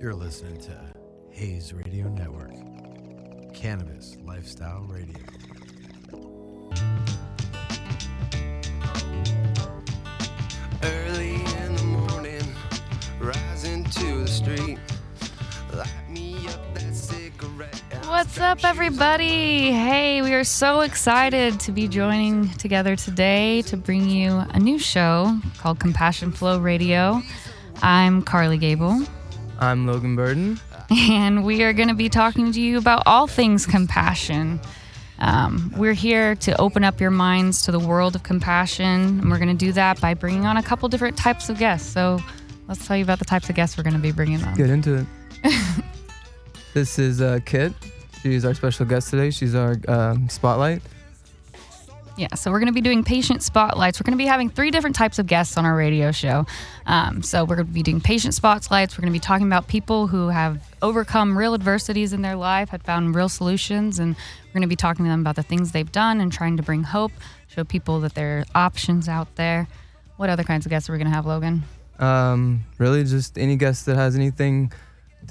You're listening to Hayes Radio Network, Cannabis Lifestyle Radio. Early in the morning, rising to the street. Light me up that cigarette. What's up, everybody? Hey, we are so excited to be joining together today to bring you a new show called Compassion Flow Radio. I'm Carly Gable, I'm Logan Burden. and we are going to be talking to you about all things compassion. Um, we're here to open up your minds to the world of compassion, and we're going to do that by bringing on a couple different types of guests. So, let's tell you about the types of guests we're going to be bringing on. Get into it. this is uh, Kit. She's our special guest today. She's our um, spotlight. Yeah, so we're going to be doing patient spotlights. We're going to be having three different types of guests on our radio show. Um, so we're going to be doing patient spotlights. We're going to be talking about people who have overcome real adversities in their life, had found real solutions, and we're going to be talking to them about the things they've done and trying to bring hope, show people that there are options out there. What other kinds of guests are we going to have, Logan? Um, really, just any guest that has anything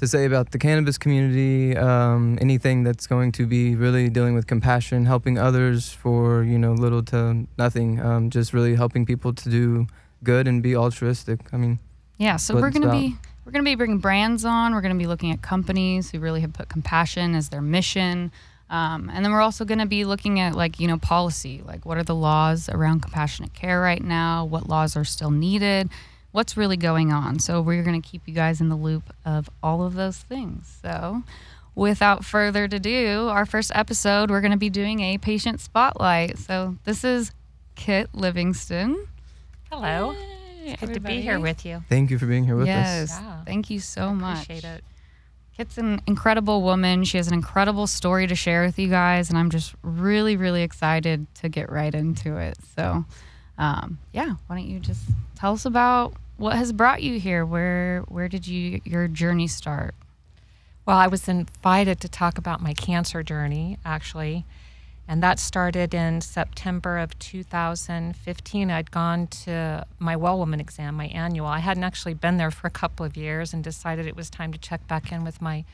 to say about the cannabis community, um, anything that's going to be really dealing with compassion, helping others for you know little to nothing, um, just really helping people to do good and be altruistic. I mean, Yeah, so we're about. be we're to be bringing brands on. We're to be looking at companies who really have put compassion as their mission. Um, and then we're also going to be looking at like, you know, policy, like what are the laws around compassionate care right now? What laws are still needed? What's really going on? So we're going to keep you guys in the loop of all of those things. So without further ado, our first episode, we're going to be doing a patient spotlight. So this is Kit Livingston. Hello. Hey, Good to be here with you. thank you for being here with yes. us. Yeah. Thank you so much. Appreciate it. Kit's an incredible woman. She has an incredible story to share with you guys, and I'm just really, really excited to get right into it. So, um, yeah, why don't you just tell us about what has brought you here? Where where did you your journey start? Well, I was invited to talk about my cancer journey, actually. And that started in September of 2015. I'd gone to my well woman exam, my annual. I hadn't actually been there for a couple of years and decided it was time to check back in with my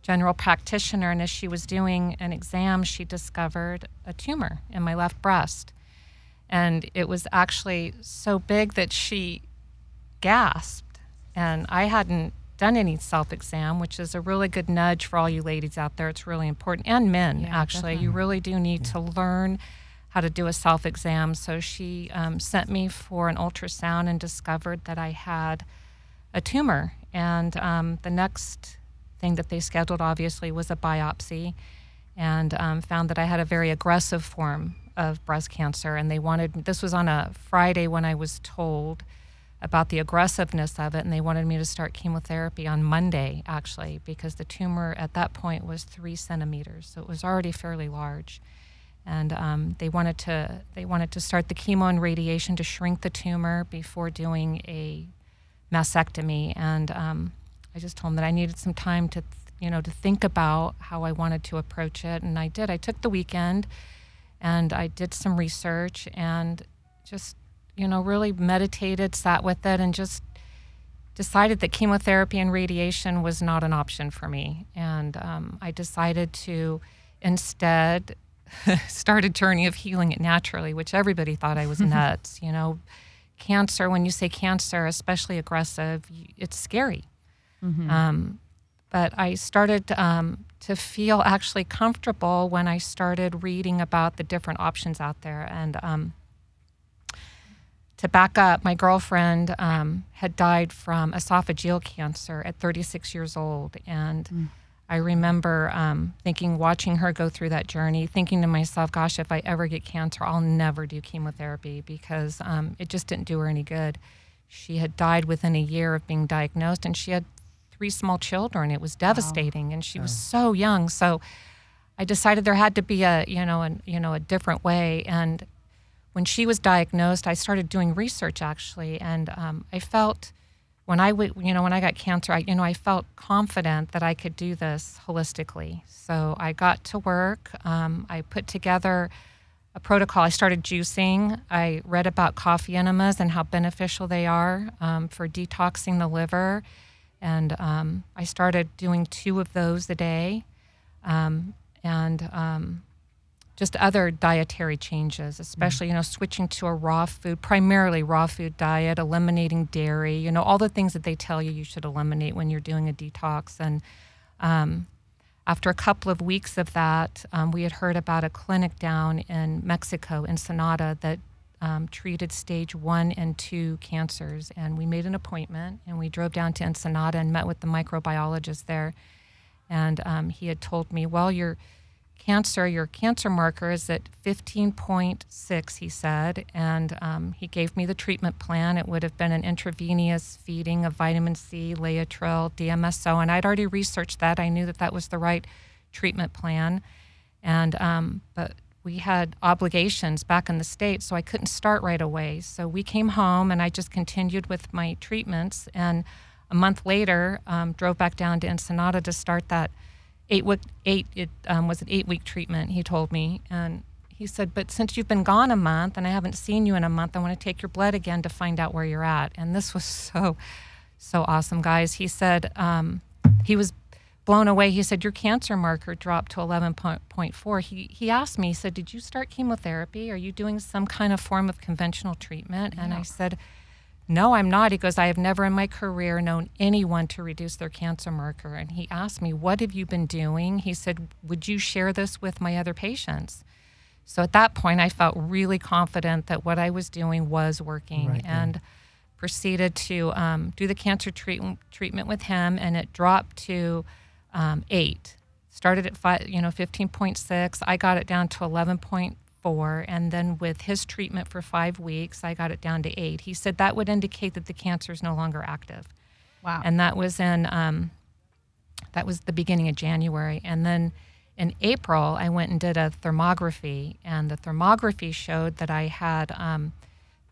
general practitioner. And as she was doing an exam, she discovered a tumor in my left breast. And it was actually so big that she gasped. And I hadn't done any self exam, which is a really good nudge for all you ladies out there. It's really important, and men, Yeah, actually. You really do need to learn how to do a self exam. So she um, sent me for an ultrasound and discovered that I had a tumor. And um, the next thing that they scheduled, obviously, was a biopsy and um, found that I had a very aggressive form of breast cancer. And they wanted, this was on a Friday when I was told about the aggressiveness of it, and they wanted me to start chemotherapy on Monday, actually, because the tumor at that point was three centimeters, so it was already fairly large. And um, they wanted to they wanted to start the chemo and radiation to shrink the tumor before doing a mastectomy. And um, I just told them that I needed some time to, you know, to think about how I wanted to approach it, and I did. I took the weekend, and I did some research, and just you know, really meditated, sat with it, and just decided that chemotherapy and radiation was not an option for me. And um, I decided to instead start a journey of healing it naturally, which everybody thought I was nuts. You know, cancer, when you say cancer, especially aggressive, it's scary. Um, but I started um, to feel actually comfortable when I started reading about the different options out there. And um, to back up, my girlfriend um, had died from esophageal cancer at 36 years old. And I remember um, thinking, watching her go through that journey, thinking to myself, gosh, if I ever get cancer, I'll never do chemotherapy because um, it just didn't do her any good. She had died within a year of being diagnosed, and she had three small children. It was devastating, and she was so young. So I decided there had to be a, you know, an, you know, a different way. And when she was diagnosed, I started doing research actually, and um, I felt when I w- you know when I got cancer, I you know I felt confident that I could do this holistically. So I got to work. Um, I put together a protocol. I started juicing. I read about coffee enemas and how beneficial they are um, for detoxing the liver. And um, I started doing two of those a day um, and um, just other dietary changes, especially, you know, switching to a raw food, primarily raw food diet, eliminating dairy, you know, all the things that they tell you you should eliminate when you're doing a detox. And um, after a couple of weeks of that, um, we had heard about a clinic down in Mexico, Ensenada, that um, treated stage one and two cancers. And we made an appointment and we drove down to Ensenada and met with the microbiologist there. And um, he had told me, well, your cancer, your cancer marker is at 15.6, he said. And um, he gave me the treatment plan. It would have been an intravenous feeding of vitamin C, Laetrile, DMSO. And I'd already researched that. I knew that that was the right treatment plan. And, um, but we had obligations back in the States, so I couldn't start right away. So we came home and I just continued with my treatments. And a month later, um, drove back down to Ensenada to start that eight week, eight, it um, was an eight week treatment, he told me. And he said, But since you've been gone a month and I haven't seen you in a month, I want to take your blood again to find out where you're at. And this was so, so awesome, guys. He said, um, he was blown away. He said, Your cancer marker dropped to 11.4. He, he asked me, He said, Did you start chemotherapy? Are you doing some kind of form of conventional treatment? And I said, No, I'm not. He goes, I have never in my career known anyone to reduce their cancer marker. And he asked me, What have you been doing? He said, Would you share this with my other patients? So at that point, I felt really confident that what I was doing was working. Right, yeah. and proceeded to um, do the cancer treat- treatment with him, and it dropped to um, eight. Started at five, you know, fifteen point six. I got it down to eleven point four, and then with his treatment for five weeks, I got it down to eight. He said that would indicate that the cancer is no longer active, Wow. and that was in um, that was the beginning of January, and then in April I went and did a thermography, and the thermography showed that I had. Um,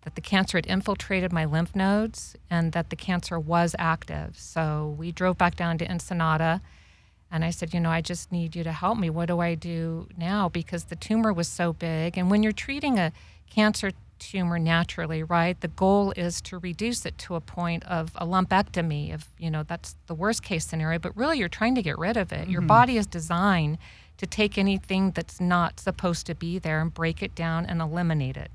that the cancer had infiltrated my lymph nodes and that the cancer was active. So we drove back down to Ensenada and I said, You know, I just need you to help me. What do I do now? Because the tumor was so big. And when you're treating a cancer tumor naturally, right, the goal is to reduce it to a point of a lumpectomy. Of, you know, that's the worst case scenario, but really you're trying to get rid of it. Your mm-hmm. body is designed to take anything that's not supposed to be there and break it down and eliminate it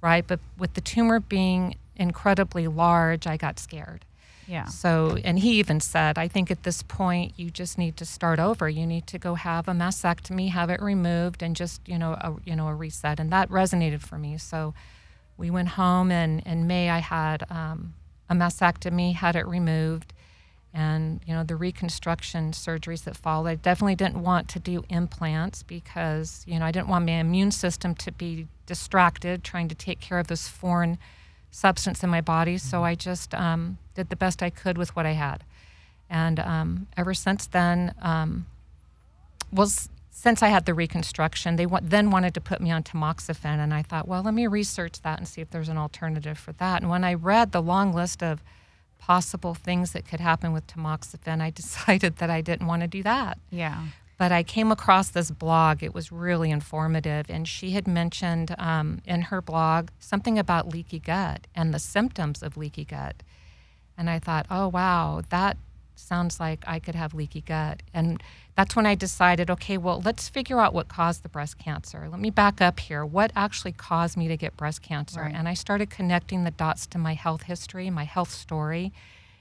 right? But with the tumor being incredibly large, I got scared. Yeah. So, and he even said, I think at this point you just need to start over. You need to go have a mastectomy, have it removed, and just you know a you know a reset. And that resonated for me. So, we went home, and in May I had um, a mastectomy, had it removed, and you know the reconstruction surgeries that followed. I definitely didn't want to do implants because you know I didn't want my immune system to be distracted trying to take care of this foreign substance in my body. So I just um, did the best I could with what I had, and um, ever since then, um, well, since I had the reconstruction, they wa- then wanted to put me on tamoxifen, and I thought, well, let me research that and see if there's an alternative for that. And when I read the long list of possible things that could happen with tamoxifen, I decided that I didn't want to do that. Yeah. But I came across this blog. It was really informative. And she had mentioned um, in her blog something about leaky gut and the symptoms of leaky gut. And I thought, oh, wow, that sounds like I could have leaky gut. And that's when I decided, okay, well, let's figure out what caused the breast cancer. Let me back up here. What actually caused me to get breast cancer? Right. And I started connecting the dots to my health history, my health story,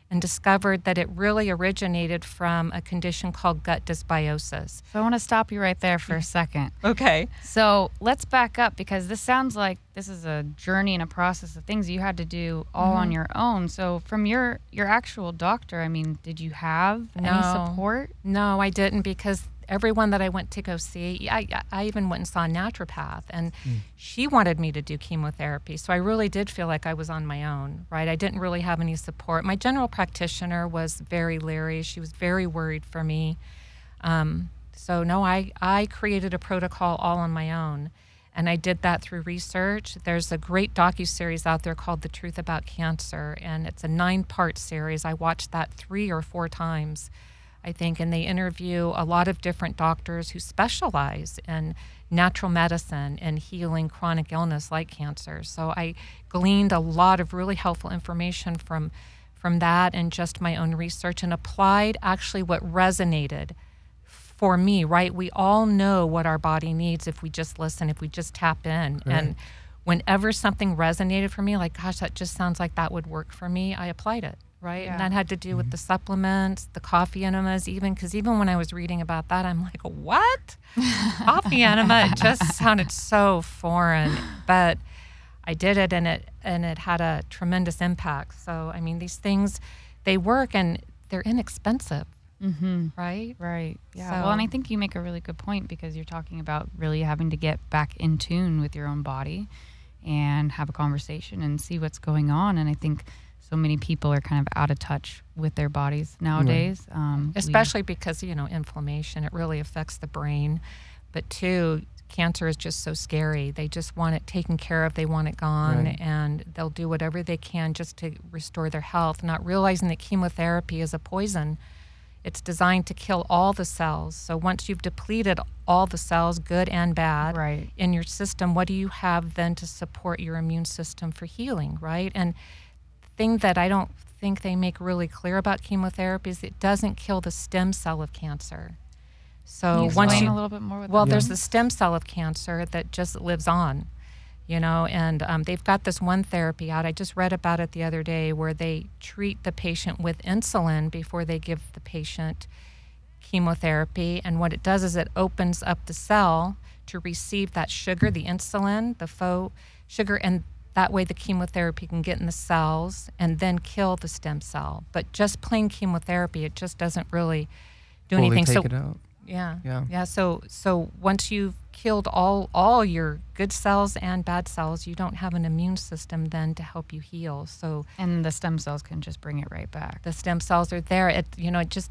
and discovered that it really originated from a condition called gut dysbiosis. So I want to stop you right there for a second. Okay. So let's back up because this sounds like this is a journey and a process of things you had to do all on mm-hmm. your own. So from your your actual doctor, I mean, did you have any No. support? No, I didn't because everyone that I went to go see, I, I even went and saw a naturopath, and she wanted me to do chemotherapy. So I really did feel like I was on my own, right? I didn't really have any support. My general practitioner was very leery. She was very worried for me. Um, so no, I, I created a protocol all on my own. And I did that through research. There's a great docu-series out there called The Truth About Cancer, and it's a nine-part series. I watched that three or four times, I think, and they interview a lot of different doctors who specialize in natural medicine and healing chronic illness like cancer. So I gleaned a lot of really helpful information from from that and just my own research and applied actually what resonated for me, right? We all know what our body needs if we just listen, if we just tap in. And whenever something resonated for me, like, gosh, that just sounds like that would work for me, I applied it, right? Yeah. And that had to do with the supplements, the coffee enemas, even because even when I was reading about that, I'm like, what? coffee enema? It just sounded so foreign. But I did it and it and it had a tremendous impact. So I mean these things they work and they're inexpensive, Mm-hmm. right? Right. Yeah. well, and I think you make a really good point because you're talking about really having to get back in tune with your own body and have a conversation and see what's going on. And I think so many people are kind of out of touch with their bodies nowadays. Um, we- Especially because, you know, inflammation, it really affects the brain. But two, cancer is just so scary. They just want it taken care of, they want it gone, Right. and they'll do whatever they can just to restore their health, not realizing that chemotherapy is a poison. It's designed to kill all the cells. So once you've depleted all the cells, good and bad, Right. in your system, what do you have then to support your immune system for healing, right? And thing that I don't think they make really clear about chemotherapy is it doesn't kill the stem cell of cancer. So Can you once explain you a little bit more with well, that? there's the stem cell of cancer that just lives on, you know, and um, they've got this one therapy out. I just read about it the other day where they treat the patient with insulin before they give the patient chemotherapy. And what it does is it opens up the cell to receive that sugar, the insulin, the faux sugar, and that way the chemotherapy can get in the cells and then kill the stem cell. But just plain chemotherapy, it just doesn't really do Fully anything. take so it out. yeah. Yeah. Yeah. So so once you've killed all all your good cells and bad cells, you don't have an immune system then to help you heal. So and the stem cells can just bring it right back. the stem cells are there. It you know it just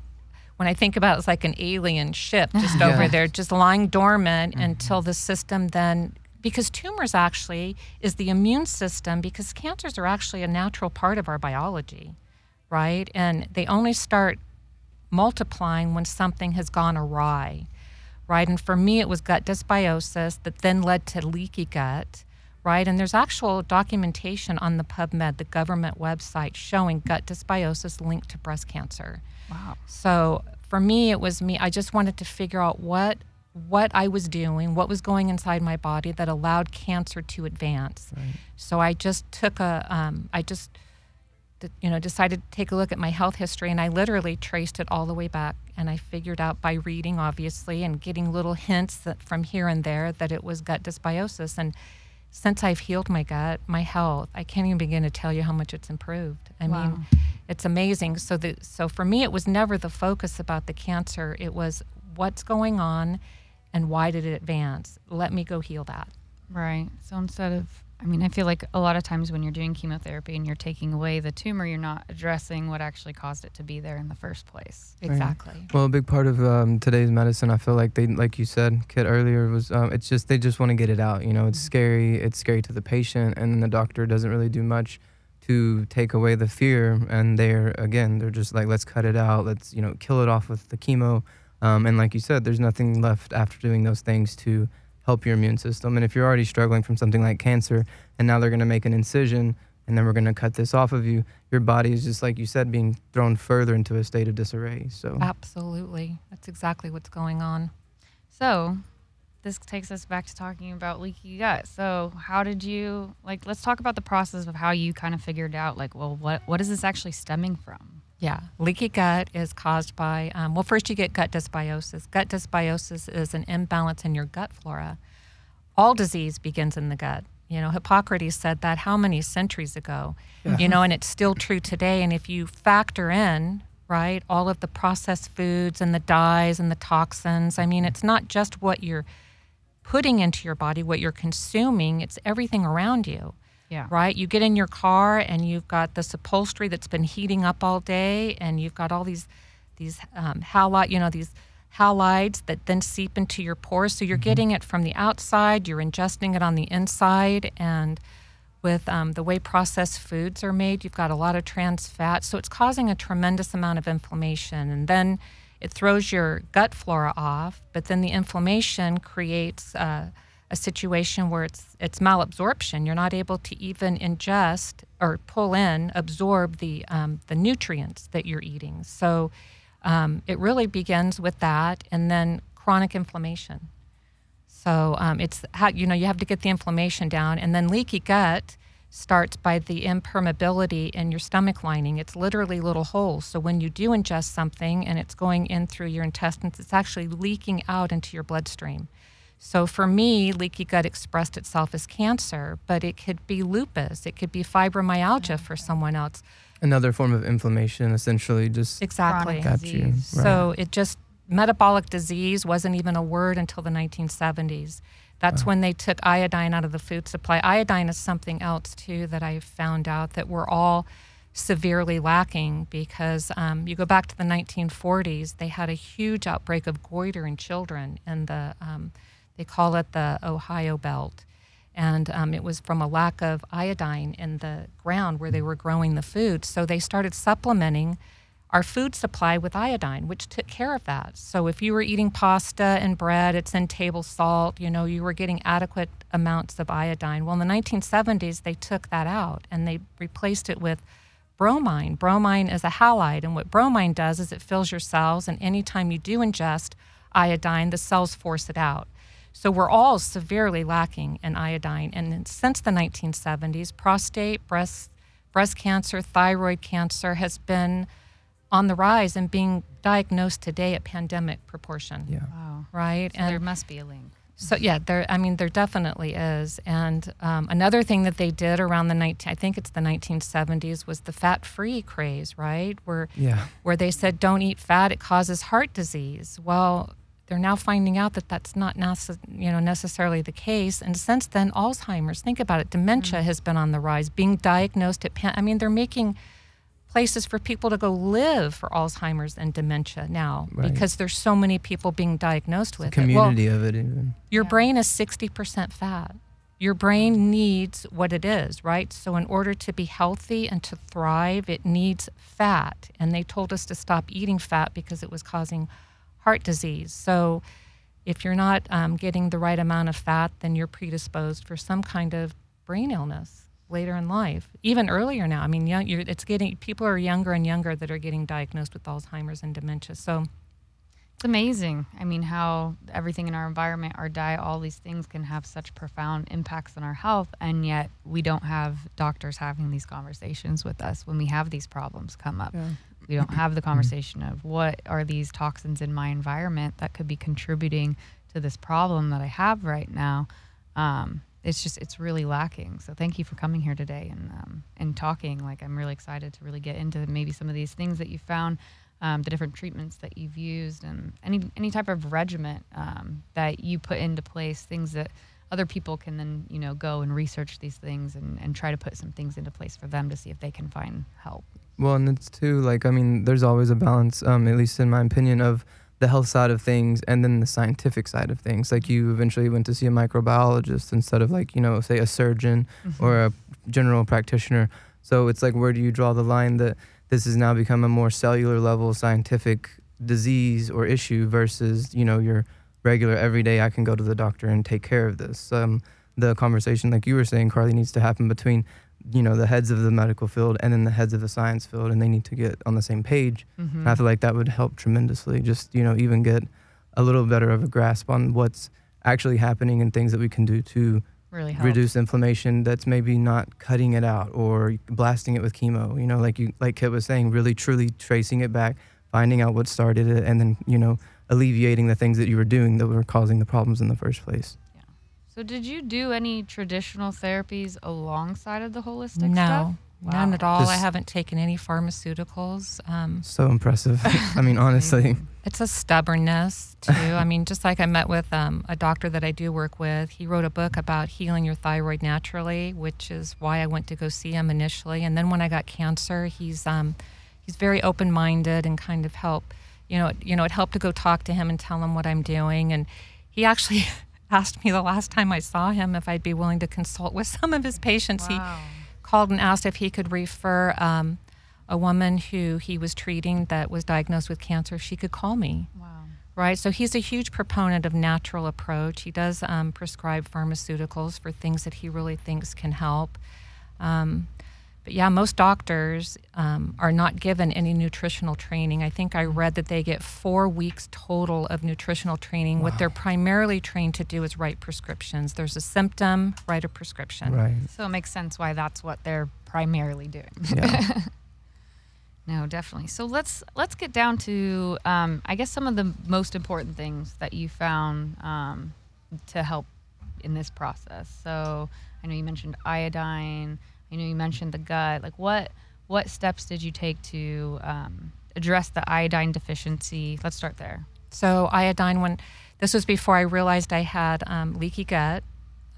when I think about it, it's like an alien ship just Yeah. over there, just lying dormant mm-hmm. until the system then because tumors actually is the immune system because cancers are actually a natural part of our biology, right? And they only start multiplying when something has gone awry, right? And for me, it was gut dysbiosis that then led to leaky gut, right? And there's actual documentation on the PubMed, the government website, showing gut dysbiosis linked to breast cancer. Wow. So for me, it was me. I just wanted to figure out what what I was doing, what was going inside my body that allowed cancer to advance. So I just took a, um, I just, you know, decided to take a look at my health history, and I literally traced it all the way back. And I figured out by reading, obviously, and getting little hints that from here and there that it was gut dysbiosis. And since I've healed my gut, my health, I can't even begin to tell you how much it's improved. I Wow. mean, it's amazing. So the so for me, it was never the focus about the cancer. It was what's going on, and why did it advance. Let me go heal that. Right. So instead of, I mean, I feel like a lot of times when you're doing chemotherapy and you're taking away the tumor, you're not addressing what actually caused it to be there in the first place. Exactly. Well, a big part of um, today's medicine, I feel like they, like you said, Kit earlier, was um, it's just they just want to get it out. You know, it's scary. It's scary to the patient, and then the doctor doesn't really do much to take away the fear. And they're again, they're just like, let's cut it out. Let's you know, kill it off with the chemo. Um, and like you said, there's nothing left after doing those things to help your immune system. And if you're already struggling from something like cancer, and now they're going to make an incision, and then we're going to cut this off of you, your body is just like you said, being thrown further into a state of disarray. So. Absolutely. That's exactly what's going on. So this takes us back to talking about leaky gut. So how did you like let's talk about the process of how you kind of figured out like, well, what what is this actually stemming from? Yeah, leaky gut is caused by, um, well, first you get gut dysbiosis. Gut dysbiosis is an imbalance in your gut flora. All disease begins in the gut. You know, Hippocrates said that how many centuries ago? You know, and it's still true today. And if you factor in, right, all of the processed foods and the dyes and the toxins, I mean, it's not just what you're putting into your body, what you're consuming, it's everything around you Yeah. right? You get in your car and you've got this upholstery that's been heating up all day, and you've got all these these um, halide, you know, these halides that then seep into your pores. So you're getting it from the outside, you're ingesting it on the inside, and with um, the way processed foods are made, you've got a lot of trans fat. So it's causing a tremendous amount of inflammation, and then it throws your gut flora off. But then the inflammation creates uh, a situation where it's it's malabsorption. You're not able to even ingest or pull in, absorb the um, the nutrients that you're eating. So um, it really begins with that, and then chronic inflammation. So um, it's how you know you have to get the inflammation down, and then leaky gut starts by the impermeability in your stomach lining. It's literally little holes. So when you do ingest something and it's going in through your intestines, it's actually leaking out into your bloodstream. So for me, leaky gut expressed itself as cancer, but it could be lupus, it could be fibromyalgia for someone else. Another form of inflammation, essentially, just Exactly. Chronic got you. disease. Right. So it just metabolic disease wasn't even a word until the 1970s. That's when they took iodine out of the food supply. Iodine is something else too that I found out that we're all severely lacking because um, you go back to the 1940s, they had a huge outbreak of goiter in children, and the um, they call it the Ohio Belt, and um, it was from a lack of iodine in the ground where they were growing the food. So they started supplementing our food supply with iodine, which took care of that. So if you were eating pasta and bread, it's in table salt, you know, you were getting adequate amounts of iodine. Well, in the 1970s, they took that out and they replaced it with bromine. Bromine is a halide, and what bromine does is it fills your cells, and anytime you do ingest iodine, the cells force it out. So we're all severely lacking in iodine. And since the 1970s, prostate, breast, breast cancer, thyroid cancer has been on the rise and being diagnosed today at pandemic proportion. yeah. Wow. Right. So there must be a link. So yeah, there. I mean, there definitely is. And um, another thing that they did around the 19, I think it's the 1970s, was the fat-free craze, right? Where Yeah. where they said don't eat fat, it causes heart disease. Well, they're now finding out that that's not you know necessarily the case. And since then, Alzheimer's. Think about it. Dementia mm. has been on the rise. Being diagnosed at, pan- I mean, they're making places for people to go live for Alzheimer's and dementia now Right. because there's so many people being diagnosed with The it. Well, community of it, even. your Yeah. brain is 60% fat. Your brain needs what it is, right? So, in order to be healthy and to thrive, it needs fat. And they told us to stop eating fat because it was causing heart disease. So, if you're not um, getting the right amount of fat, then you're predisposed for some kind of brain illness later in life, even earlier now. I mean, young, you're, it's getting people are younger and younger that are getting diagnosed with Alzheimer's and dementia. So, It's amazing. I mean, how everything in our environment, our diet, all these things can have such profound impacts on our health, and yet we don't have doctors having these conversations with us when we have these problems come up. We don't have the conversation of what are these toxins in my environment that could be contributing to this problem that I have right now. Um, it's just it's really lacking. So thank you for coming here today and um, and talking. Like I'm really excited to really get into maybe some of these things that you found, um, the different treatments that you've used, and any any type of regimen um, that you put into place. Things that other people can then you know go and research these things and, and try to put some things into place for them to see if they can find help. Well, and it's too like I mean, there's always a balance, um, at least in my opinion, of the health side of things and then the scientific side of things. Like you eventually went to see a microbiologist instead of like you know, say a surgeon or a general practitioner. So it's like where do you draw the line that this has now become a more cellular level scientific disease or issue versus you know your regular everyday I can go to the doctor and take care of this. Um, the conversation, like you were saying, Carly, needs to happen between you know the heads of the medical field and then the heads of the science field and they need to get on the same page Mm-hmm. and i feel like that would help tremendously just you know even get a little better of a grasp on what's actually happening and things that we can do to really help. reduce inflammation that's maybe not cutting it out or blasting it with chemo you know like you like kit was saying really truly tracing it back finding out what started it and then you know alleviating the things that you were doing that were causing the problems in the first place So, did you do any traditional therapies alongside of the holistic no, stuff? none Wow. at all. I haven't taken any pharmaceuticals. Um, so impressive i mean honestly It's a stubbornness too. I mean, just like I met with um, a doctor that I do work with, he wrote a book about healing your thyroid naturally, which is why I went to go see him initially. And then when I got cancer, he's um, he's very open minded and kind of help. You know, you know, it helped to go talk to him and tell him what I'm doing. And he actually asked me the last time I saw him if I'd be willing to consult with some of his patients. He called and asked if he could refer um, a woman who he was treating that was diagnosed with cancer. She could call me Wow. right? So he's a huge proponent of natural approach. He does um, prescribe pharmaceuticals for things that he really thinks can help. Um, but yeah, most doctors um, are not given any nutritional training. I think I read that they get four weeks total of nutritional training. What they're primarily trained to do is write prescriptions. There's a symptom, write a prescription. Right. So it makes sense why that's what they're primarily doing. Yeah. No, definitely. So let's let's get down to um, I guess some of the most important things that you found um, to help in this process. So I know you mentioned iodine. I know you mentioned the gut. Like what what steps did you take to um, address the iodine deficiency? Let's start there. So iodine, when this was before I realized I had um, leaky gut.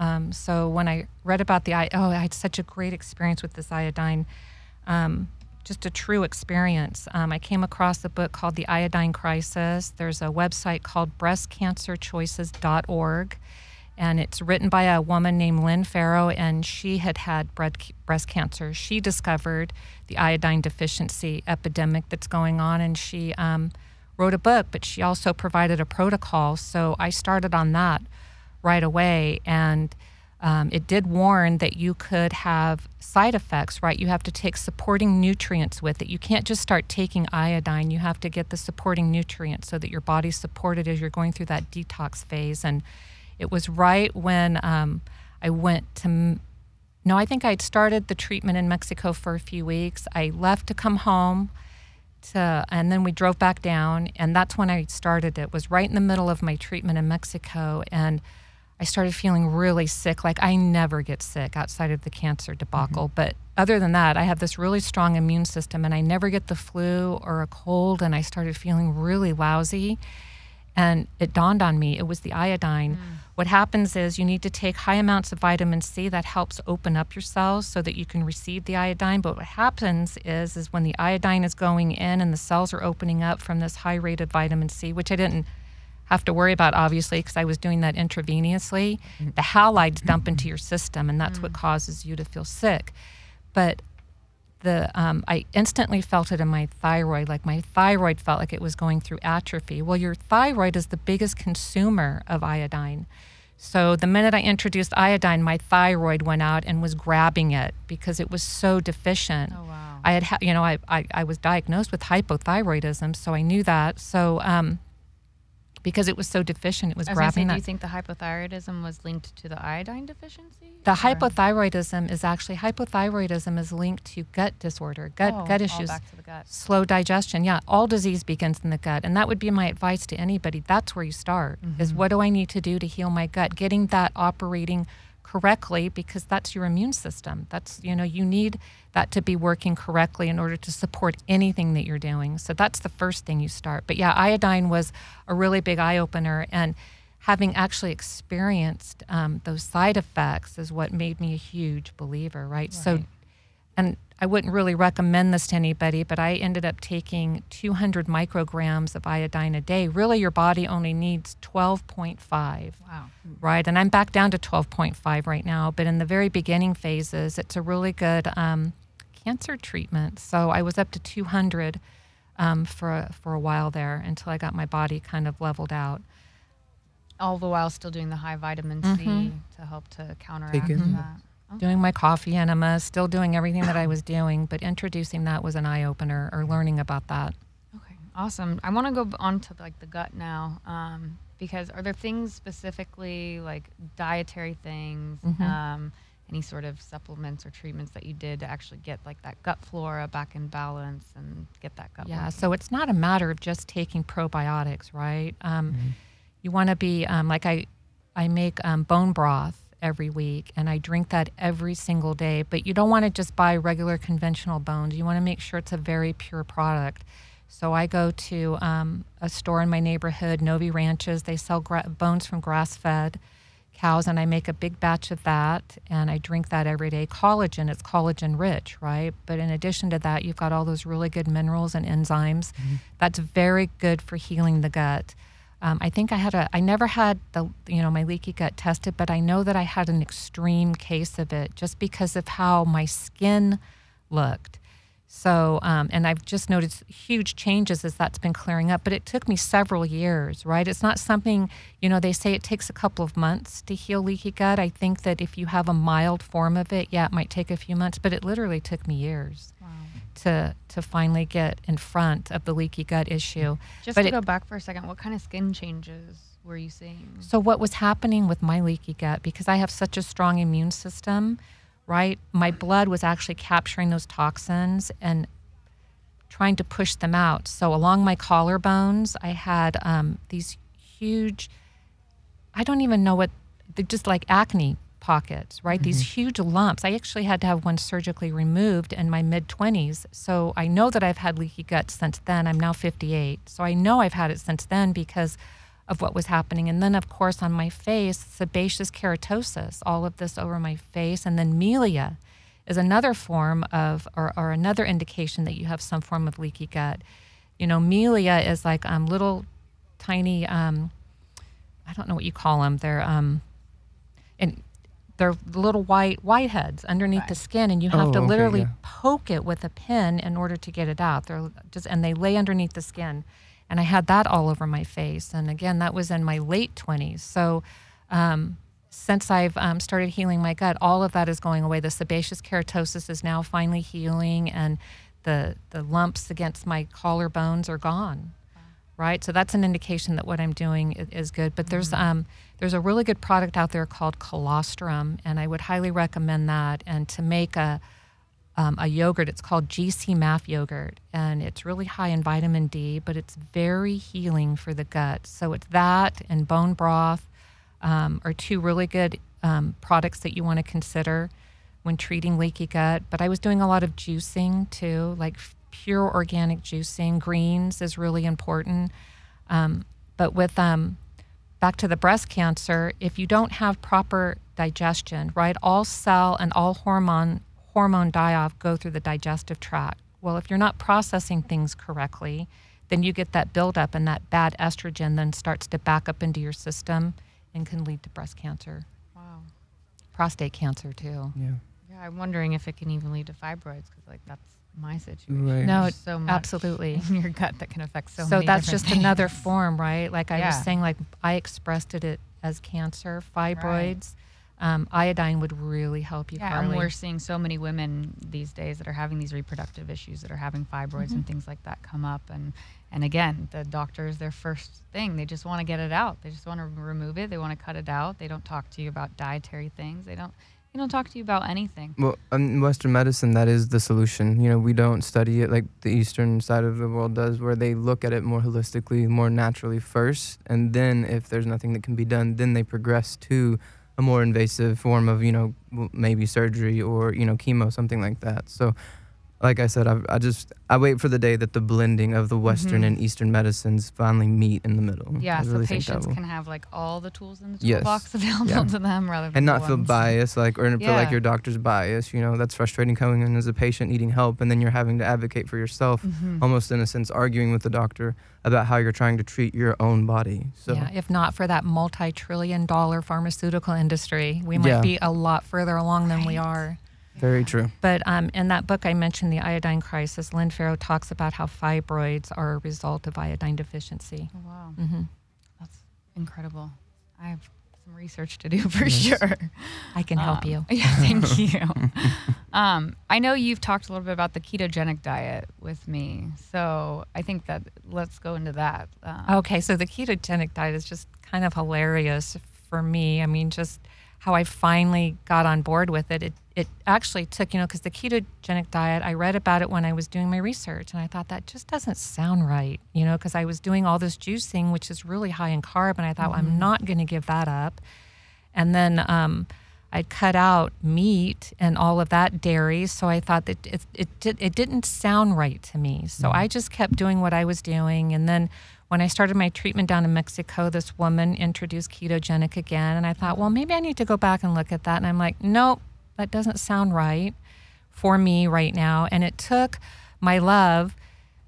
Um, so when I read about the oh, I had such a great experience with this iodine, um, just a true experience. Um, I came across a book called The Iodine Crisis. There's a website called breastcancerchoices.org, and it's written by a woman named Lynne Farrow, and she had had breast cancer. She discovered the iodine deficiency epidemic that's going on, and she um, wrote a book, but she also provided a protocol. So I started on that right away, and um, it did warn that you could have side effects, right? You have to take supporting nutrients with it. You can't just start taking iodine. You have to get the supporting nutrients so that your body's supported as you're going through that detox phase. And it was right when um, I went to, no, I think I'd started the treatment in Mexico for a few weeks. I left to come home. To, and then we drove back down, and that's when I started it. Was right in the middle of my treatment in Mexico, and I started feeling really sick. Like I never get sick outside of the cancer debacle. Mm-hmm. But other than that, I have this really strong immune system and I never get the flu or a cold. And I started feeling really lousy. And it dawned on me it was the iodine. Mm. What happens is you need to take high amounts of vitamin C that helps open up your cells so that you can receive the iodine. But what happens is is when the iodine is going in and the cells are opening up from this high rate of vitamin C, which I didn't have to worry about, obviously, because I was doing that intravenously. Mm-hmm. The halides dump into your system, and that's what causes you to feel sick. But the um, I instantly felt it in my thyroid. Like my thyroid felt like it was going through atrophy. Well, your thyroid is the biggest consumer of iodine. So the minute I introduced iodine, my thyroid went out and was grabbing it because it was so deficient. Oh wow! I had, you know, I, I, I was diagnosed with hypothyroidism, so I knew that. So um, because it was so deficient. It was, was grabbing say, that. Do you think the hypothyroidism was linked to the iodine deficiency? The or? hypothyroidism is actually hypothyroidism is linked to gut disorder, gut oh, gut issues, gut. slow digestion. Yeah, all disease begins in the gut, and that would be my advice to anybody. That's where you start. Mm-hmm. Is what do I need to do to heal my gut? Getting that operating correctly because that's your immune system. That's, you know, you need that to be working correctly in order to support anything that you're doing. So that's the first thing you start. But yeah, iodine was a really big eye opener. And having actually experienced um, those side effects is what made me a huge believer, right? right? So, and I wouldn't really recommend this to anybody, but I ended up taking 200 micrograms of iodine a day. Really, your body only needs 12.5. Wow. Right. And I'm back down to 12.5 right now. But in the very beginning phases, it's a really good um, cancer treatment. So I was up to 200 um, for, a, for a while there until I got my body kind of leveled out. All the while still doing the high vitamin C mm-hmm. to help to counteract that. Okay. Doing my coffee enema, still doing everything that I was doing, but introducing that was an eye opener or learning about that. Okay, awesome. I want to go on to like the gut now, um, because are there things specifically like dietary things, mm-hmm. um, any sort of supplements or treatments that you did to actually get like that gut flora back in balance and get that gut? Yeah, working? so it's not a matter of just taking probiotics, right? Um, mm-hmm. You want to be um, like I, I make um, bone broth every week and I drink that every single day. But you don't want to just buy regular conventional bones. You want to make sure it's a very pure product. So I go to um, a store in my neighborhood, Novi Ranches. They sell gra- bones from grass fed cows, and I make a big batch of that and I drink that every day. Collagen, it's collagen rich, right? But in addition to that, you've got all those really good minerals and enzymes. Mm-hmm. That's very good for healing the gut. Um, I think I had a, I never had the, you know, my leaky gut tested, but I know that I had an extreme case of it just because of how my skin looked. So, um, and I've just noticed huge changes as that's been clearing up, but it took me several years, right? It's not something, you know, they say it takes a couple of months to heal leaky gut. I think that if you have a mild form of it, yeah, it might take a few months, but it literally took me years to to finally get in front of the leaky gut issue. Just But to it- go back for a second, what kind of skin changes were you seeing? So, what was happening with my leaky gut, because I have such a strong immune system, right? My blood was actually capturing those toxins and trying to push them out. So, along my collarbones, I had um, these huge, I don't even know what, they're just like acne pockets, right? These huge lumps. I actually had to have one surgically removed in my mid 20s. So, I know that I've had leaky gut since then. I'm now 58. So, I know I've had it since then because of what was happening. And then, of course, on my face, sebaceous keratosis, all of this over my face. And then milia is another form of, or, or another indication that you have some form of leaky gut. You know, milia is like um, little tiny, um, I don't know what you call them. They're, um, and they're little white whiteheads underneath the skin, and you have Oh, to okay, literally yeah. poke it with a pin in order to get it out. They're just, and they lay underneath the skin and I had that all over my face. And again, that was in my late 20s. So, um, since I've um, started healing my gut, all of that is going away. The sebaceous keratosis is now finally healing, and the the lumps against my collarbones are gone. Right, so that's an indication that what I'm doing i- is good. But there's um, there's a really good product out there called colostrum, and I would highly recommend that. And to make a um, a yogurt. It's called GcMAF yogurt, and it's really high in vitamin D, but it's very healing for the gut. So it's that and bone broth um, are two really good um, products that you want to consider when treating leaky gut. But I was doing a lot of juicing too, like pure organic juicing. Greens is really important. Um, but with um, back to the breast cancer, if you don't have proper digestion, right, all cell and all hormone hormone die-off go through the digestive tract. Well, if you're not processing things correctly, then you get that buildup, and that bad estrogen then starts to back up into your system and can lead to breast cancer, Wow. prostate cancer too. Yeah. Yeah, I'm wondering if it can even lead to fibroids because, like, that's my situation. Right. No, There's so much absolutely. in your gut that can affect so, So, many that's different just another form, right? Like I Yeah. was saying, like I expressed it as cancer, fibroids. Um, iodine would really help you, Yeah, Carly. and we're seeing so many women these days that are having these reproductive issues that are having fibroids Mm-hmm. and things like that come up and and again the doctors their first thing they just want to get it out they just want to remove it they want to cut it out they don't talk to you about dietary things they don't they don't talk to you about anything Well, in Western medicine, that is the solution. You know, we don't study it like the Eastern side of the world does, where they look at it more holistically, more naturally first, and then if there's nothing that can be done, then they progress to a more invasive form of, you know, maybe surgery or you know, chemo, something like that. So, like I said, I, I just I wait for the day that the blending of the Western Mhm. and Eastern medicines finally meet in the middle. yeah I so really patients can have like all the tools in the Yes. toolbox available Yeah. to them rather than and not feel biased like or feel like your doctor's biased you know that's frustrating coming in as a patient needing help and then you're having to advocate for yourself Mhm. almost in a sense arguing with the doctor about how you're trying to treat your own body so yeah, if not for that multi-trillion dollar pharmaceutical industry, we might Yeah. be a lot further along than we are. Very true But um, in that book I mentioned, The Iodine Crisis, Lynne Farrow talks about how fibroids are a result of iodine deficiency. Oh, wow hmm that's incredible i have some research to do for sure I can help Um, you. Yeah, thank you. um, I know you've talked a little bit about the ketogenic diet with me, so I think that let's go into that. Um, Okay, so the ketogenic diet is just kind of hilarious for me. I mean, just how I finally got on board with it. It it actually took, you know, because the ketogenic diet, I read about it when I was doing my research, and I thought that just doesn't sound right, you know, because I was doing all this juicing, which is really high in carb, and I thought, well, I'm not going to give that up. And then um, I'd cut out meat and all of that dairy, so I thought that it it did, it didn't sound right to me. So I just kept doing what I was doing, and then when I started my treatment down in Mexico, this woman introduced ketogenic again, and I thought, well, maybe I need to go back and look at that. And I'm like, nope, that doesn't sound right for me right now. And it took my love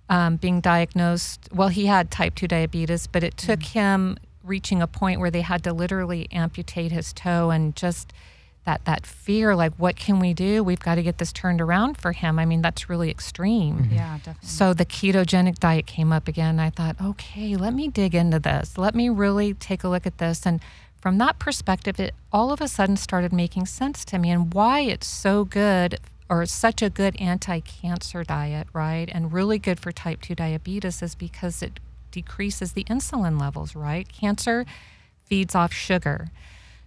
um, being diagnosed. Well, he had type 2 diabetes, but it took him reaching a point where they had to literally amputate his toe and just that that fear like what can we do? We've got to get this turned around for him. I mean that's really extreme. Mm-hmm. Yeah, definitely. so the ketogenic diet came up again. I thought okay let me dig into this. Let me really take a look at this. And from that perspective it all of a sudden started making sense to me and why it's so good or such a good anti-cancer diet right? And really good for type 2 diabetes is because it decreases the insulin levels right? Cancer feeds off sugar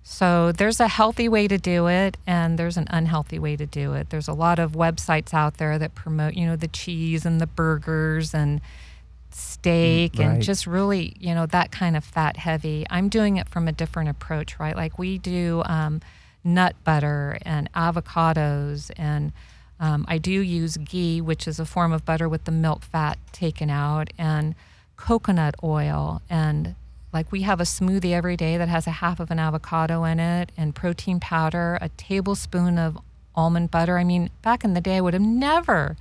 so there's a healthy way to do it and there's an unhealthy way to do it. There's a lot of websites out there that promote, you know, the cheese and the burgers and steak and just really, you know, that kind of fat heavy. I'm doing it from a different approach, right? Like we do um, nut butter and avocados and um, I do use ghee, which is a form of butter with the milk fat taken out, and coconut oil and like we have a smoothie every day that has a half of an avocado in it and protein powder, a tablespoon of almond butter. I mean, back in the day, I would have never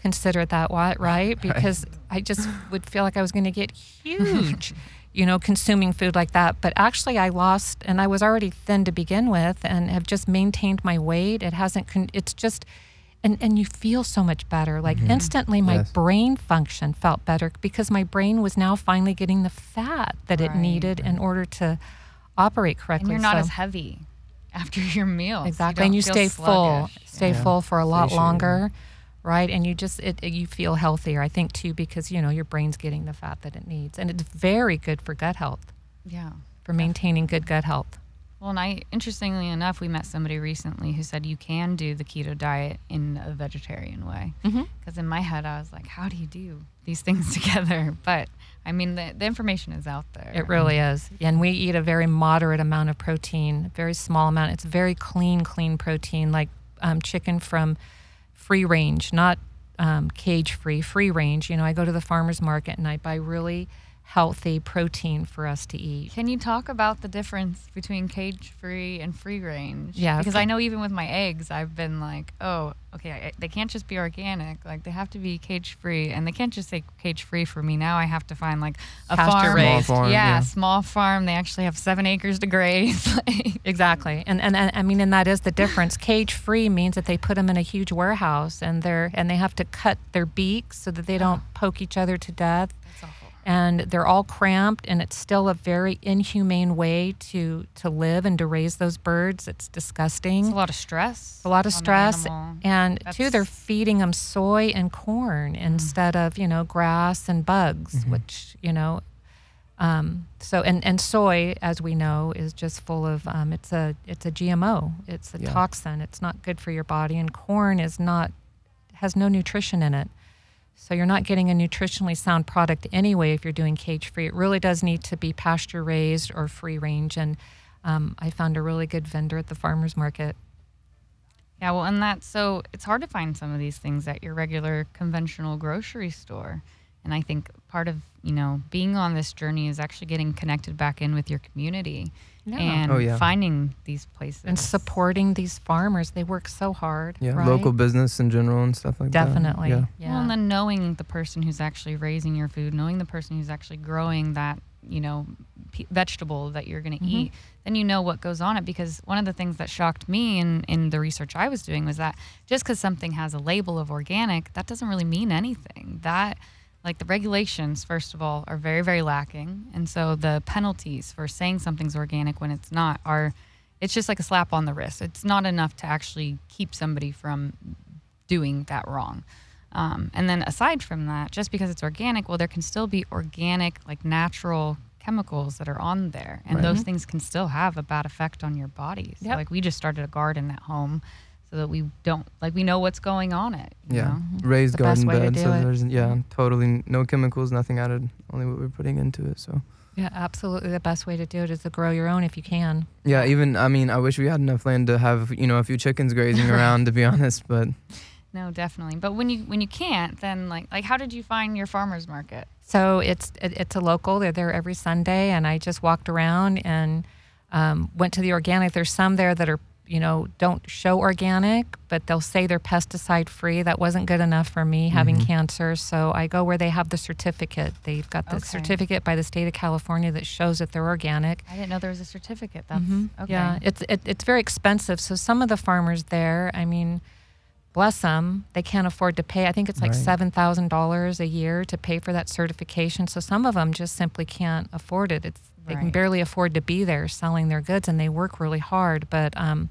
considered that, wa- right? Because I just would feel like I was going to get huge, you know, consuming food like that. But actually, I lost, and I was already thin to begin with, and have just maintained my weight. It hasn't, con- it's just, and, and you feel so much better. Like mm-hmm. instantly, my Yes. brain function felt better because my brain was now finally getting the fat that it Right. needed in order to operate correctly. and you're not So- as heavy after your meal. exactly, and you stay full, stay Yeah. full for a lot Satiated. longer, right? And you just it, it- you feel healthier. I think too because you know your brain's getting the fat that it needs, and it's very good for gut health, Yeah. for maintaining good gut health. Well, and I, interestingly enough, we met somebody recently who said you can do the keto diet in a vegetarian way. Because in my head, I was like, how do you do these things together? But I mean, the, the information is out there. It really is. And we eat a very moderate amount of protein, very small amount. It's very clean, clean protein, like um, chicken from free range, not um, cage free, free range. You know, I go to the farmer's market and I buy really healthy protein for us to eat. Can you talk about the difference between cage free and free range? Yeah, Because I know even with my eggs, I've been like, oh, okay, I, they can't just be organic. Like they have to be cage free, and they can't just say cage free for me. Now I have to find like a Pasture farm. raised. Small farm, yeah, yeah. small farm. They actually have seven acres to graze. Exactly, and, and and I mean, and that is the difference. Cage free means that they put them in a huge warehouse, and they're and they have to cut their beaks so that they oh. don't poke each other to death. That's awful. and they're all cramped and it's still a very inhumane way to to live and to raise those birds it's disgusting It's a lot of stress. a lot of stress animal. and too they're Mm. feeding them soy and corn instead of you know grass and bugs Mm-hmm. which you know um, so and, and soy as we know is just full of um, it's a it's a gmo it's a Yeah. toxin it's not good for your body and corn is not has no nutrition in it so you're not getting a nutritionally sound product anyway if you're doing cage free. It really does need to be pasture raised or free range. And um, I found a really good vendor at the farmers market. Yeah, well, and that's so it's hard to find some of these things at your regular conventional grocery store. And I think part of, you know, being on this journey is actually getting connected back in with your community Yeah. and Oh, yeah. finding these places. And supporting these farmers. They work so hard. Yeah, right? local business in general and stuff like Definitely. that. Definitely. Yeah. Well, and then knowing the person who's actually raising your food, knowing the person who's actually growing that, you know, p- vegetable that you're going to Mhm. eat, then you know what goes on it. Because one of the things that shocked me in, in the research I was doing was that just because something has a label of organic, that doesn't really mean anything. That, like the regulations, first of all, are very, very lacking. And so the penalties for saying something's organic when it's not are, it's just like a slap on the wrist. It's not enough to actually keep somebody from doing that wrong. Um, and then aside from that, just because it's organic, well, there can still be organic, like natural chemicals that are on there, and Right. those things can still have a bad effect on your body. So, Yep. like, we just started a garden at home, so that we don't like we know what's going on it. you Yeah, know? raised The garden way bed, so it. there's yeah, totally no chemicals, nothing added, only what we're putting into it. So Yeah, absolutely. The best way to do it is to grow your own if you can. yeah, even I mean, I wish we had enough land to have you know a few chickens grazing around, to be honest. But No, definitely. But when you when you can't, then like like how did you find your farmers market? So it's it, it's a local. They're there every Sunday, and I just walked around and um, went to the organic. There's some there that are you know, don't show organic, but they'll say they're pesticide free. That wasn't good enough for me having cancer. So I go where they have the certificate. They've got the Okay. certificate by the state of California that shows that they're organic. I didn't know there was a certificate. That's Mhm. okay. Yeah, it's it, it's very expensive. So some of the farmers there, I mean, bless them, they can't afford to pay. I think it's like Right. seven thousand dollars a year to pay for that certification. So some of them just simply can't afford it. It's they can barely afford to be there selling their goods, and they work really hard. But um,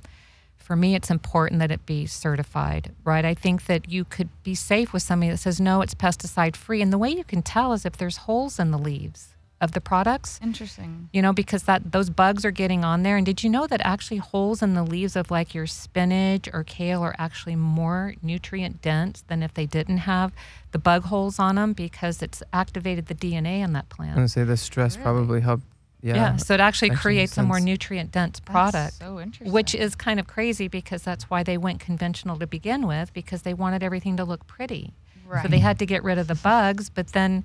for me, it's important that it be certified, right? I think that you could be safe with somebody that says no, it's pesticide free, and the way you can tell is if there's holes in the leaves of the products Interesting. you know because that those bugs are getting on there and did you know that actually holes in the leaves of like your spinach or kale are actually more nutrient dense than if they didn't have the bug holes on them because it's activated the dna in that plant. I'm gonna say the stress Really? probably helped. Yeah. yeah, so it actually, actually creates makes a more nutrient dense That's product so interesting. which is kind of crazy because that's why they went conventional to begin with because they wanted everything to look pretty right. so they had to get rid of the bugs but then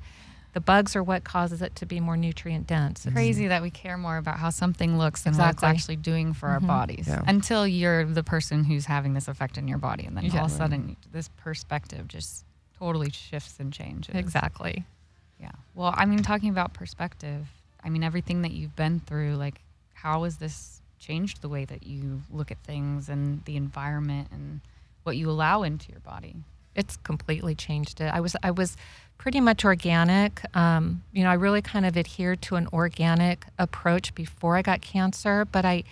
the bugs are what causes it to be more nutrient dense It's- crazy that we care more about how something looks than what it's actually doing for our Mhm. bodies Yeah. until you're the person who's having this effect in your body and then all of a sudden this perspective just totally shifts and changes exactly yeah well i mean talking about perspective i mean everything that you've been through like how has this changed the way that you look at things and the environment and what you allow into your body it's completely changed it. I was I was pretty much organic. Um, you know, I really kind of adhered to an organic approach before I got cancer, but I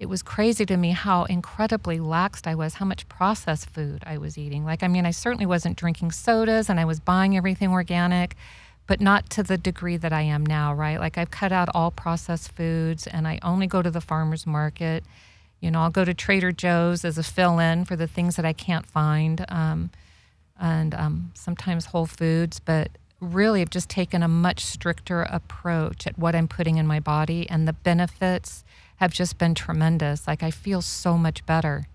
it was crazy to me how incredibly laxed I was, how much processed food I was eating. Like I mean, I certainly wasn't drinking sodas and I was buying everything organic, but not to the degree that I am now, right? Like I've cut out all processed foods and I only go to the farmers market. You know, I'll go to Trader Joe's as a fill-in for the things that I can't find. Um, and um, sometimes Whole Foods, but really I've just taken a much stricter approach at what I'm putting in my body, and the benefits have just been tremendous. Like I feel so much better.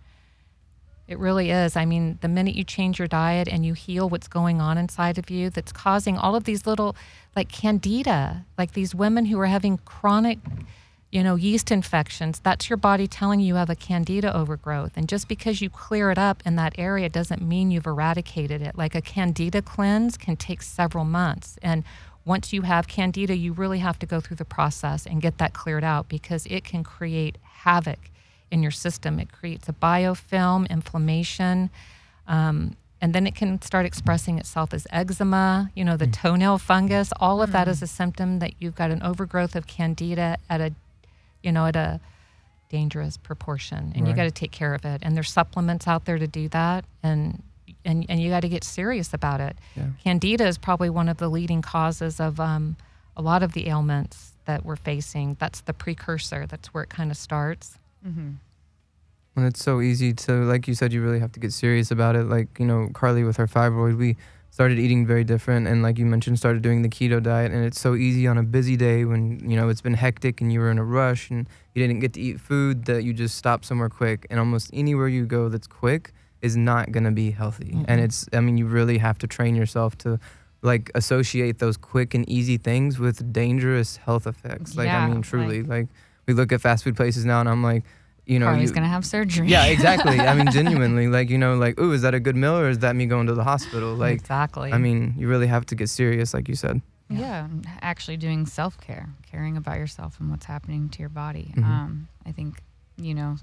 It really is. I mean, the minute you change your diet and you heal what's going on inside of you that's causing all of these little, like candida, like these women who are having chronic, you know, yeast infections, that's your body telling you you have a candida overgrowth. And just because you clear it up in that area doesn't mean you've eradicated it. Like a candida cleanse can take several months. And once you have candida, you really have to go through the process and get that cleared out because it can create havoc in your system. It creates a biofilm, inflammation, um, and then it can start expressing itself as eczema, you know, the toenail fungus. All of that is a symptom that you've got an overgrowth of candida at a, you know, at a dangerous proportion, and you got to take care of it. And there's supplements out there to do that, and and and you got to get serious about it. Yeah. Candida is probably one of the leading causes of um, a lot of the ailments that we're facing. That's the precursor. That's where it kind of starts. Mm-hmm. And it's so easy to, like you said, you really have to get serious about it. Like, you know, Carly with her fibroid, we started eating very different. And like you mentioned, started doing the keto diet. And it's so easy on a busy day when, you know, it's been hectic and you were in a rush and you didn't get to eat food that you just stop somewhere quick. And almost anywhere you go that's quick is not going to be healthy. And Mhm. it's, I mean, you really have to train yourself to like associate those quick and easy things with dangerous health effects. Like, Yeah, I mean, like- truly, like we look at fast food places now and I'm like, you know, Carly's you, gonna have surgery. yeah, exactly. I mean, genuinely, like you know, like, ooh, is that a good meal or is that me going to the hospital? Like, exactly. I mean, you really have to get serious, like you said. Yeah, and actually doing self care, caring about yourself and what's happening to your body. Mhm. Um, I think, you know,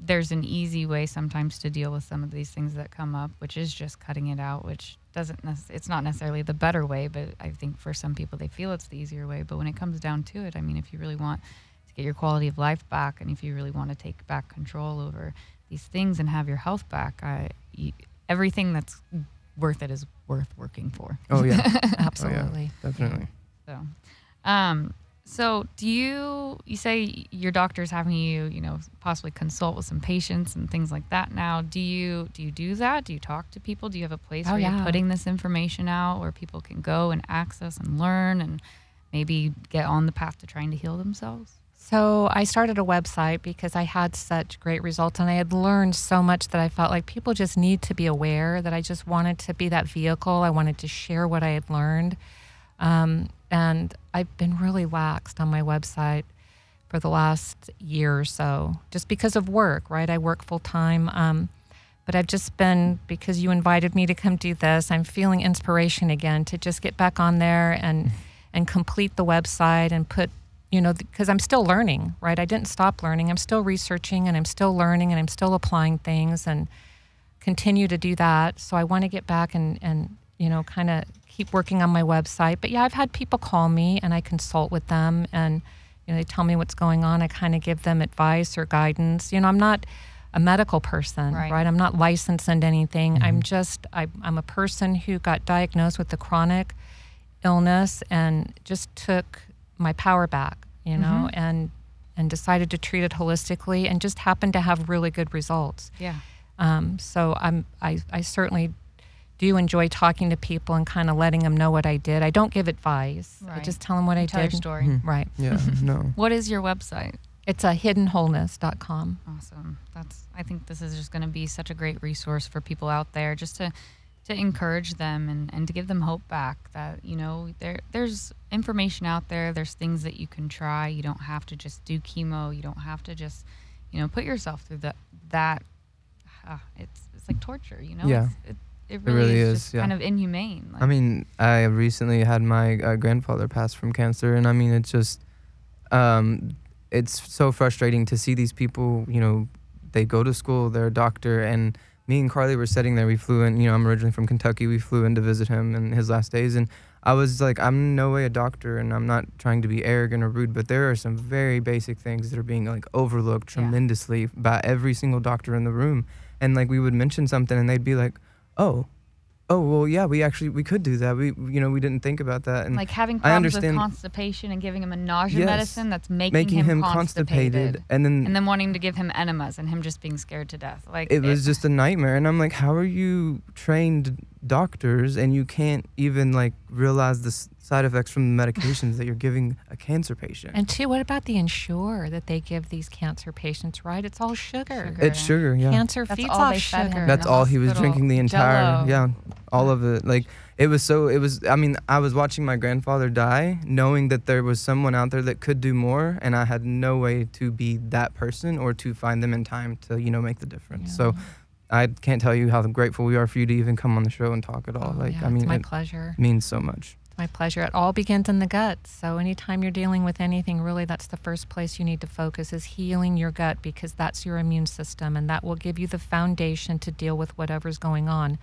there's an easy way sometimes to deal with some of these things that come up, which is just cutting it out, which doesn't, nec- it's not necessarily the better way, but I think for some people they feel it's the easier way. But when it comes down to it, I mean, if you really want to get your quality of life back and if you really want to take back control over these things and have your health back, I, you, everything that's worth it is worth working for. Oh yeah, Absolutely. definitely. So, um, so do you you say your doctor's having you, you know, possibly consult with some patients and things like that now. Do you do you do that? Do you talk to people? Do you have a place Oh, where yeah. you're putting this information out where people can go and access and learn and maybe get on the path to trying to heal themselves? So I started a website because I had such great results and I had learned so much that I felt like people just need to be aware that I just wanted to be that vehicle. I wanted to share what I had learned. Um, and I've been really laxed on my website for the last year or so, just because of work, right? I work full time. Um, but I've just been, because you invited me to come do this, I'm feeling inspiration again to just get back on there and, and complete the website and put, you know, because I'm still learning, right? I didn't stop learning. I'm still researching and I'm still learning and I'm still applying things and continue to do that. So I want to get back and, and you know, kind of keep working on my website. But yeah, I've had people call me and I consult with them and, you know, they tell me what's going on. I kind of give them advice or guidance. You know, I'm not a medical person, Right. right? I'm not licensed in anything. Mm-hmm. I'm just, I, I'm a person who got diagnosed with a chronic illness and just took my power back, you know, and and decided to treat it holistically and just happened to have really good results. Yeah. Um, so I'm I, I certainly do enjoy talking to people and kind of letting them know what I did. I don't give advice. Right. I just tell them what I Tell your did. story. Right. Yeah, no. What is your website? It's a hiddenwholeness.com. Awesome. That's I think this is just going to be such a great resource for people out there just to to encourage them and, and to give them hope back that, you know, there there's information out there, there's things that you can try. You don't have to just do chemo. You don't have to just, you know, put yourself through that that uh, it's it's like torture, you know? Yeah. It's, it, it really, really is, is, just yeah. kind of inhumane. Like, I mean, I recently had my uh, grandfather pass from cancer, and I mean, it's just, um, it's so frustrating to see these people. You know, they go to school, they're a doctor, and me and Carly were sitting there. We flew in. You know, I'm originally from Kentucky. We flew in to visit him in his last days, and I was like, I'm no way a doctor, and I'm not trying to be arrogant or rude, but there are some very basic things that are being like overlooked Yeah. tremendously by every single doctor in the room. And like we would mention something, and they'd be like, "Oh, oh, well, yeah, we actually we could do that. We you know we didn't think about that." And like having problems with constipation and giving him a nausea Yes. medicine that's making, making him, him constipated. constipated, and then and then wanting to give him enemas and him just being scared to death. Like it was just a nightmare. And I'm like, how are you trained doctors and you can't even like realize the s- side effects from the medications that you're giving a cancer patient? And two, what about the Ensure that they give these cancer patients, right? It's all sugar. Sugar. it's sugar, yeah. Cancer That's feeds all off they fed him. sugar. That's all he was drinking the entire Jell-O. yeah, all of it. Like it was so it was I mean, I was watching my grandfather die knowing that there was someone out there that could do more and I had no way to be that person or to find them in time to, you know, make the difference. So I can't tell you how grateful we are for you to even come on the show and talk at all. Oh, like yeah, I mean it's my it pleasure. means so much. My pleasure. It all begins in the gut. So anytime you're dealing with anything, really, that's the first place you need to focus is healing your gut because that's your immune system, and that will give you the foundation to deal with whatever's going on.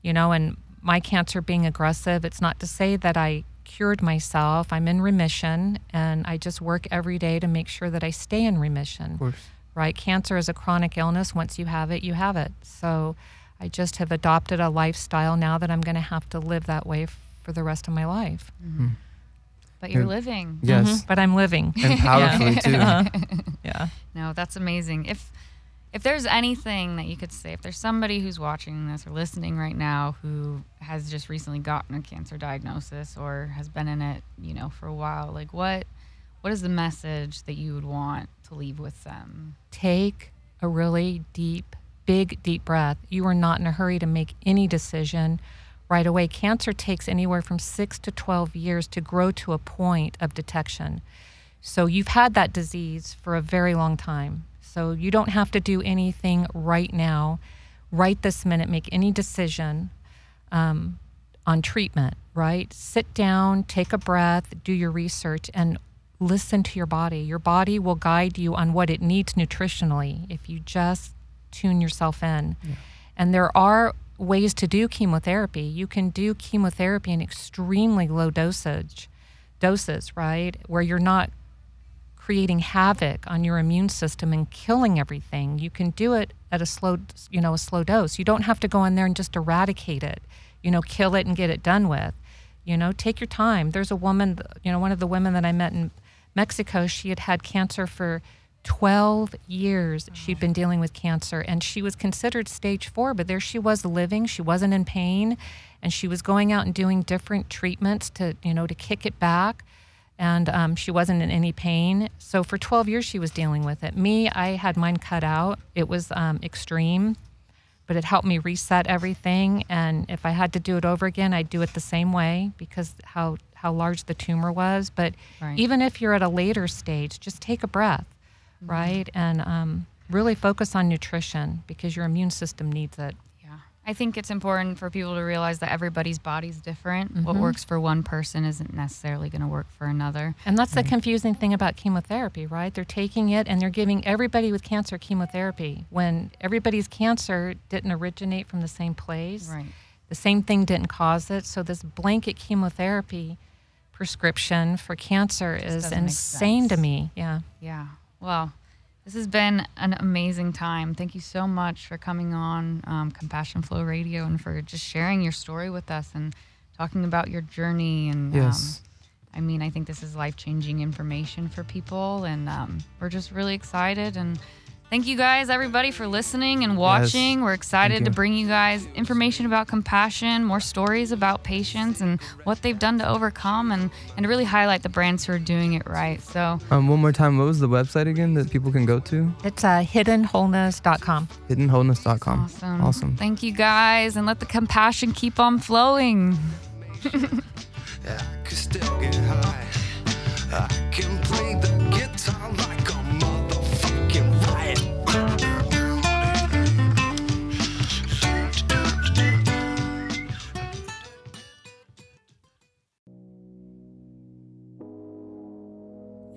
You know, and my cancer being aggressive, it's not to say that I cured myself. I'm in remission, and I just work every day to make sure that I stay in remission Of course. right? Cancer is a chronic illness. Once you have it, you have it. So I just have adopted a lifestyle now that I'm going to have to live that way for the rest of my life. but you're Yeah. living. Yes. Mhm. But I'm living. And powerfully too. yeah. No, that's amazing. If if there's anything that you could say, if there's somebody who's watching this or listening right now who has just recently gotten a cancer diagnosis or has been in it, you know, for a while, like what what is the message that you would want to leave with them? Take a really deep, big, deep breath. You are not in a hurry to make any decision right away. Cancer takes anywhere from six to 12 years to grow to a point of detection. So you've had that disease for a very long time. So you don't have to do anything right now, right this minute, make any decision um, on treatment, right? Sit down, take a breath, do your research, and listen to your body. Your body will guide you on what it needs nutritionally if you just tune yourself in. And there are ways to do chemotherapy. You can do chemotherapy in extremely low dosage doses, right? Where you're not creating havoc on your immune system and killing everything. You can do it at a slow, you know, a slow dose. You don't have to go in there and just eradicate it, you know, kill it and get it done with. You know, take your time. There's a woman, you know, one of the women that I met in Mexico, she had had cancer for 12 years. She'd been dealing with cancer and she was considered stage four, but there she was living. She wasn't in pain and she was going out and doing different treatments to, you know, to kick it back and um, she wasn't in any pain. So for 12 years, she was dealing with it. Me, I had mine cut out. It was um, extreme, but it helped me reset everything. And if I had to do it over again, I'd do it the same way because how how large the tumor was. But Right. even if you're at a later stage, just take a breath, Mm-hmm. right? And um, really focus on nutrition because your immune system needs it. Yeah. I think it's important for people to realize that everybody's body's different. What Mhm. works for one person isn't necessarily going to work for another. And that's the confusing thing about chemotherapy, right? They're taking it and they're giving everybody with cancer chemotherapy when everybody's cancer didn't originate from the same place. Right. The same thing didn't cause it. So this blanket chemotherapy prescription for cancer is insane to me. Yeah. Yeah. Well, this has been an amazing time. Thank you so much for coming on um, Compassion Flow Radio and for just sharing your story with us and talking about your journey. And Yes. um, I mean, I think this is life changing information for people, and um, we're just really excited. And thank you guys, everybody, for listening and watching. We're excited to bring you guys information about compassion, more stories about patients and what they've done to overcome, and, and to really highlight the brands who are doing it right. So, Um, one more time, what was the website again that people can go to? It's uh, hiddenwholeness.com. Hiddenwholeness.com. Awesome. Awesome. Thank you guys, and let the compassion keep on flowing. I